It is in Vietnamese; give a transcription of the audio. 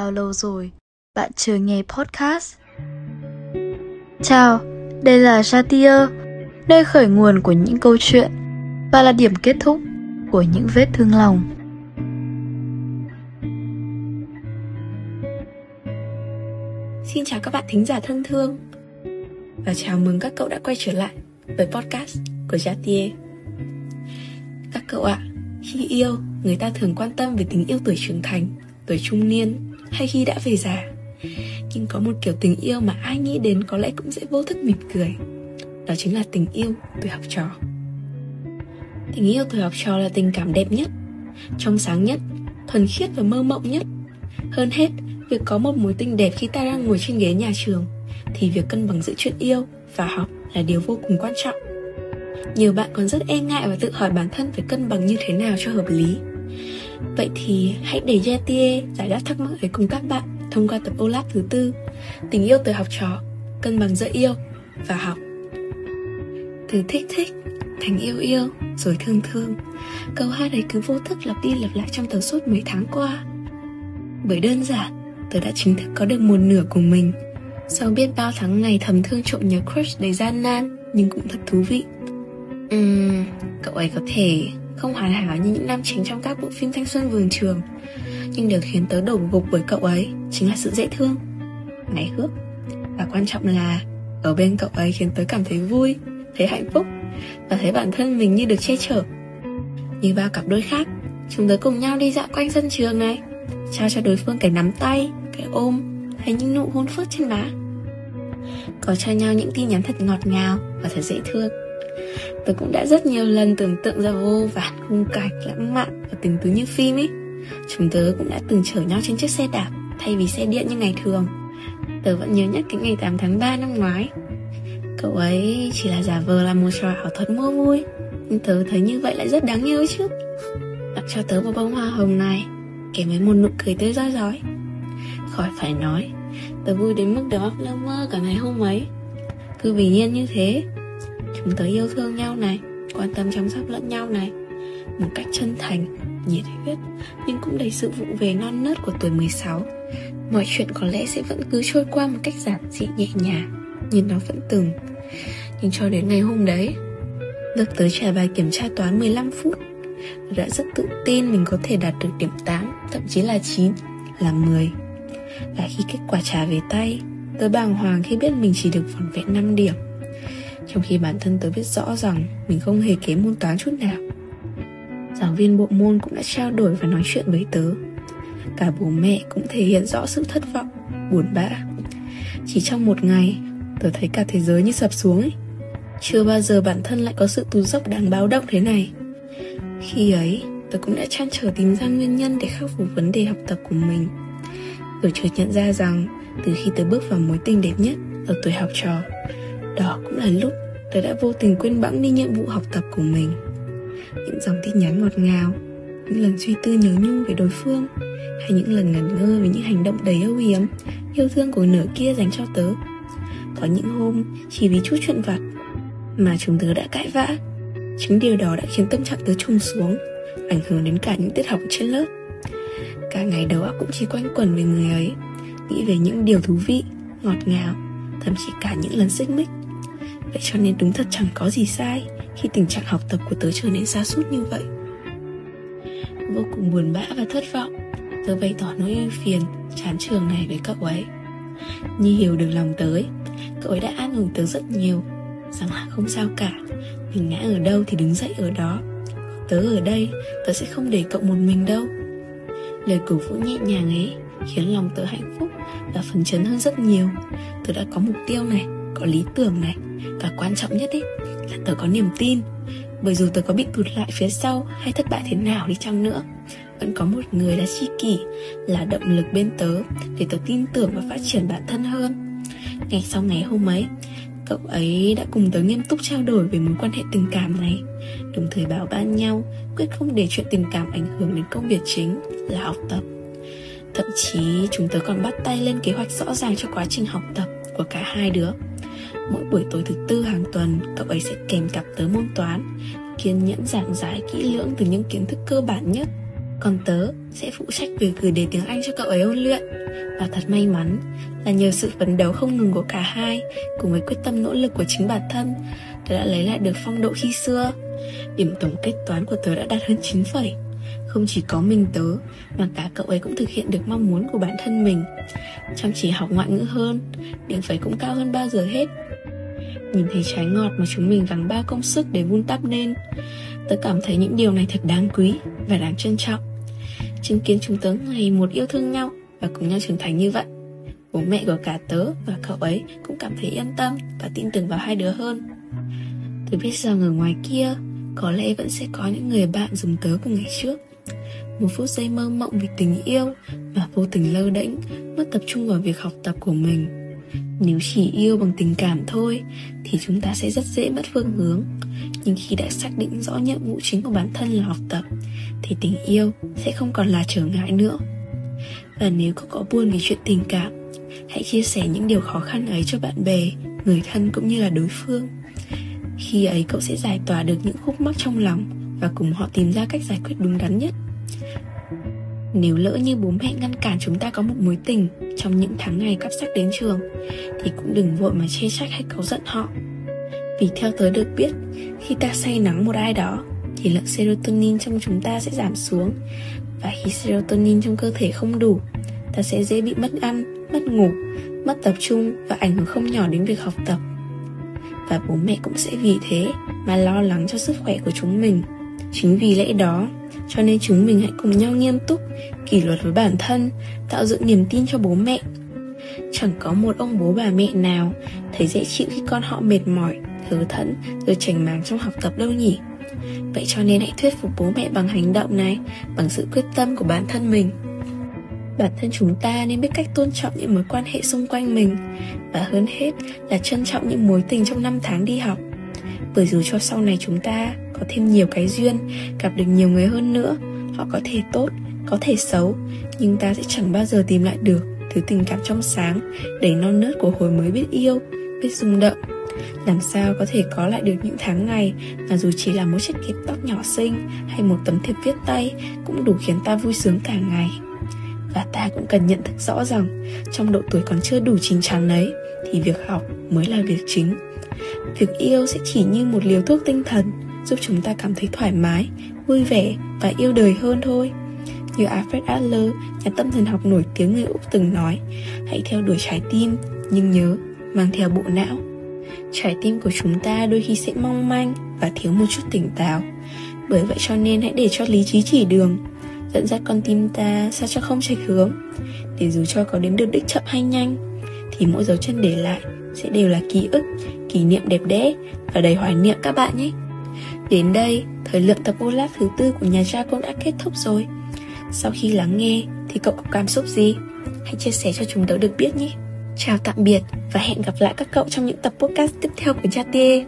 Bao lâu rồi bạn chưa nghe podcast? Chào, đây là Jatia, nơi khởi nguồn của những câu chuyện và là điểm kết thúc của những vết thương lòng. Xin chào các bạn thính giả thân thương Và chào mừng các cậu đã quay trở lại với podcast của Jatie Các cậu ạ, khi yêu, người ta thường quan tâm về tình yêu tuổi trưởng thành, tuổi trung niên hay khi đã về già. Nhưng có một kiểu tình yêu mà ai nghĩ đến có lẽ cũng sẽ vô thức mỉm cười. Đó chính là tình yêu tuổi học trò. Tình yêu tuổi học trò là tình cảm đẹp nhất, trong sáng nhất, thuần khiết và mơ mộng nhất. Hơn hết, việc có một mối tình đẹp khi ta đang ngồi trên ghế nhà trường thì việc cân bằng giữa chuyện yêu và học là điều vô cùng quan trọng. Nhiều bạn còn rất e ngại và tự hỏi bản thân phải cân bằng như thế nào cho hợp lý. Vậy thì hãy để Jetie giải đáp thắc mắc ấy cùng các bạn thông qua tập Olap thứ tư. Tình yêu từ học trò, cân bằng giữa yêu và học. Từ thích thích, thành yêu yêu, rồi thương thương. Câu hát ấy cứ vô thức lặp đi lặp lại trong tờ suốt mấy tháng qua. Bởi đơn giản, tớ đã chính thức có được một nửa của mình. Sau biết bao tháng ngày thầm thương trộm nhớ crush đầy gian nan Nhưng cũng thật thú vị. Uhm, cậu ấy có thể không hoàn hảo như những nam chính trong các bộ phim thanh xuân vườn trường. Nhưng điều khiến tớ đổ gục với cậu ấy Chính là sự dễ thương Hài hước. Và quan trọng là, Ở bên cậu ấy khiến tớ cảm thấy vui, Thấy hạnh phúc Và thấy bản thân mình như được che chở. Như bao cặp đôi khác, Chúng tớ cùng nhau đi dạo quanh sân trường này, Trao cho đối phương cái nắm tay, Cái ôm Hay những nụ hôn phớt trên má. Có cho nhau những tin nhắn thật ngọt ngào Và thật dễ thương tớ cũng đã rất nhiều lần tưởng tượng ra vô vàn khung cảnh lãng mạn và tình tứ như phim ấy. Chúng tớ cũng đã từng chở nhau trên chiếc xe đạp thay vì xe điện như ngày thường. Tớ vẫn nhớ nhất cái ngày 8 tháng 3 năm ngoái. Cậu ấy chỉ là giả vờ làm một trò ảo thuật mua vui, Nhưng tớ thấy như vậy lại rất đáng yêu chứ. Tặng cho tớ một bông hoa hồng này Kèm với một nụ cười tươi rói rói. Khỏi phải nói, Tớ vui đến mức đầu óc lơ mơ cả ngày hôm ấy. Cứ bình yên như thế Chúng tớ yêu thương nhau này Quan tâm chăm sóc lẫn nhau này. Một cách chân thành, nhiệt huyết Nhưng cũng đầy sự vụ về non nớt của tuổi 16 Mọi chuyện có lẽ sẽ vẫn cứ trôi qua một cách giản dị nhẹ nhàng Như nó vẫn từng. Nhưng cho đến ngày hôm đấy Lớp tới trả bài kiểm tra toán 15 phút Đã rất tự tin mình có thể đạt được điểm 8 Thậm chí là 9 Là 10 Và khi kết quả trả về tay Tớ bàng hoàng khi biết mình chỉ được vỏn vẹn 5 điểm trong khi bản thân tớ biết rõ rằng Mình không hề kém môn toán chút nào. Giáo viên bộ môn cũng đã trao đổi và nói chuyện với tớ. Cả bố mẹ cũng thể hiện rõ sự thất vọng, Buồn bã. Chỉ trong một ngày, Tớ thấy cả thế giới như sập xuống ấy. Chưa bao giờ bản thân lại có sự tù dốc đáng báo động thế này. Khi ấy, Tớ cũng đã chăn trở tìm ra nguyên nhân để khắc phục vấn đề học tập của mình. Rồi chợt nhận ra rằng, Từ khi tớ bước vào mối tình đẹp nhất Ở tuổi học trò đó cũng là lúc tớ đã vô tình quên bẵng đi nhiệm vụ học tập của mình. Những dòng tin nhắn ngọt ngào Những lần suy tư nhớ nhung về đối phương Hay những lần ngẩn ngơ về những hành động đầy âu yếm Yêu thương của nửa kia dành cho tớ. Có những hôm chỉ vì chút chuyện vặt Mà chúng tớ đã cãi vã. Chính điều đó đã khiến tâm trạng tớ trùng xuống Ảnh hưởng đến cả những tiết học trên lớp. Cả ngày đầu óc cũng chỉ quanh quẩn về người ấy Nghĩ về những điều thú vị, ngọt ngào Thậm chí cả những lần xích mích. Vậy cho nên đúng thật chẳng có gì sai Khi tình trạng học tập của tớ trở nên xa sút như vậy. Vô cùng buồn bã và thất vọng Tớ bày tỏ nỗi phiền Chán trường này với cậu ấy. Nhi hiểu được lòng tớ ấy, Cậu ấy đã an ủi tớ rất nhiều. Rằng là không sao cả Mình ngã ở đâu thì đứng dậy ở đó. Tớ ở đây Tớ sẽ không để cậu một mình đâu. Lời cổ vũ nhẹ nhàng ấy Khiến lòng tớ hạnh phúc Và phấn chấn hơn rất nhiều. Tớ đã có mục tiêu này. Có lý tưởng này, và quan trọng nhất ấy là tớ có niềm tin. Bởi dù tớ có bị tụt lại phía sau hay thất bại thế nào đi chăng nữa, Vẫn có một người là tri kỷ, Là động lực bên tớ Để tớ tin tưởng và phát triển bản thân hơn. Ngày sau ngày hôm ấy, Cậu ấy đã cùng tớ nghiêm túc trao đổi về mối quan hệ tình cảm này, Đồng thời bảo ban nhau Quyết không để chuyện tình cảm ảnh hưởng đến công việc chính là học tập. Thậm chí chúng tớ còn bắt tay lên kế hoạch rõ ràng cho quá trình học tập của cả hai đứa. Mỗi buổi tối thứ tư hàng tuần, Cậu ấy sẽ kèm cặp tớ môn toán, Kiên nhẫn giảng giải kỹ lưỡng từ những kiến thức cơ bản nhất. Còn tớ sẽ phụ trách việc gửi đề tiếng Anh cho cậu ấy ôn luyện. Và thật may mắn là nhờ sự phấn đấu không ngừng của cả hai, Cùng với quyết tâm nỗ lực của chính bản thân, Tớ đã lấy lại được phong độ khi xưa. Điểm tổng kết toán của tớ đã đạt hơn 9 phẩy. Không chỉ có mình tớ, Mà cả cậu ấy cũng thực hiện được mong muốn của bản thân mình. Chăm chỉ học ngoại ngữ hơn, Điểm phẩy cũng cao hơn bao giờ hết. Nhìn thấy trái ngọt mà chúng mình gắng bao công sức để vun đắp nên, Tớ cảm thấy những điều này thật đáng quý và đáng trân trọng. Chứng kiến chúng tớ ngày một yêu thương nhau và cùng nhau trưởng thành như vậy, Bố mẹ của cả tớ và cậu ấy cũng cảm thấy yên tâm và tin tưởng vào hai đứa hơn. Tớ biết rằng ở ngoài kia có lẽ vẫn sẽ có những người bạn dùng tớ của ngày trước. Một phút giây mơ mộng vì tình yêu Mà vô tình lơ đễnh Mất tập trung vào việc học tập của mình. Nếu chỉ yêu bằng tình cảm thôi Thì chúng ta sẽ rất dễ mất phương hướng. Nhưng khi đã xác định rõ nhiệm vụ chính của bản thân là học tập Thì tình yêu sẽ không còn là trở ngại nữa. Và nếu có có buồn vì chuyện tình cảm Hãy chia sẻ những điều khó khăn ấy cho bạn bè, người thân cũng như là đối phương khi ấy cậu sẽ giải tỏa được những khúc mắc trong lòng Và cùng họ tìm ra cách giải quyết đúng đắn nhất. Nếu lỡ như bố mẹ ngăn cản chúng ta có một mối tình Trong những tháng ngày cắp sách đến trường Thì cũng đừng vội mà chê trách hay cáu giận họ. Vì theo tớ được biết Khi ta say nắng một ai đó Thì lượng serotonin trong chúng ta sẽ giảm xuống. Và khi serotonin trong cơ thể không đủ Ta sẽ dễ bị mất ăn, mất ngủ, mất tập trung Và ảnh hưởng không nhỏ đến việc học tập và bố mẹ cũng sẽ vì thế mà lo lắng cho sức khỏe của chúng mình. Chính vì lẽ đó, cho nên chúng mình hãy cùng nhau nghiêm túc, kỷ luật với bản thân, tạo dựng niềm tin cho bố mẹ. Chẳng có một ông bố bà mẹ nào thấy dễ chịu khi con họ mệt mỏi, hớ thẫn, rồi chảnh màng trong học tập đâu nhỉ? Vậy cho nên hãy thuyết phục bố mẹ bằng hành động này, bằng sự quyết tâm của bản thân mình bản thân chúng ta nên biết cách tôn trọng những mối quan hệ xung quanh mình. Và hơn hết là trân trọng những mối tình trong năm tháng đi học. Bởi dù cho sau này chúng ta có thêm nhiều cái duyên, gặp được nhiều người hơn nữa, họ có thể tốt, có thể xấu, nhưng ta sẽ chẳng bao giờ tìm lại được thứ tình cảm trong sáng, đầy non nớt của hồi mới biết yêu, biết rung động. Làm sao có thể có lại được những tháng ngày mà dù chỉ là một chiếc kẹp tóc nhỏ xinh hay một tấm thiệp viết tay cũng đủ khiến ta vui sướng cả ngày và ta cũng cần nhận thức rõ rằng trong độ tuổi còn chưa đủ chín chắn ấy thì việc học mới là việc chính. Việc yêu sẽ chỉ như một liều thuốc tinh thần giúp chúng ta cảm thấy thoải mái vui vẻ và yêu đời hơn thôi. Như Alfred Adler, nhà tâm thần học nổi tiếng người Úc từng nói Hãy theo đuổi trái tim, nhưng nhớ, mang theo bộ não. Trái tim của chúng ta đôi khi sẽ mong manh và thiếu một chút tỉnh táo. Bởi vậy cho nên hãy để cho lý trí chỉ đường dẫn dắt con tim ta sao cho không chệch hướng. Để dù cho có đến được đích chậm hay nhanh, thì mỗi dấu chân để lại sẽ đều là ký ức, kỷ niệm đẹp đẽ và đầy hoài niệm các bạn nhé. Đến đây, thời lượng tập Olaf thứ tư của nhà cha cũng đã kết thúc rồi. Sau khi lắng nghe, thì cậu có cảm xúc gì? Hãy chia sẻ cho chúng tớ được biết nhé. Chào tạm biệt và hẹn gặp lại các cậu trong những tập podcast tiếp theo của cha Chatie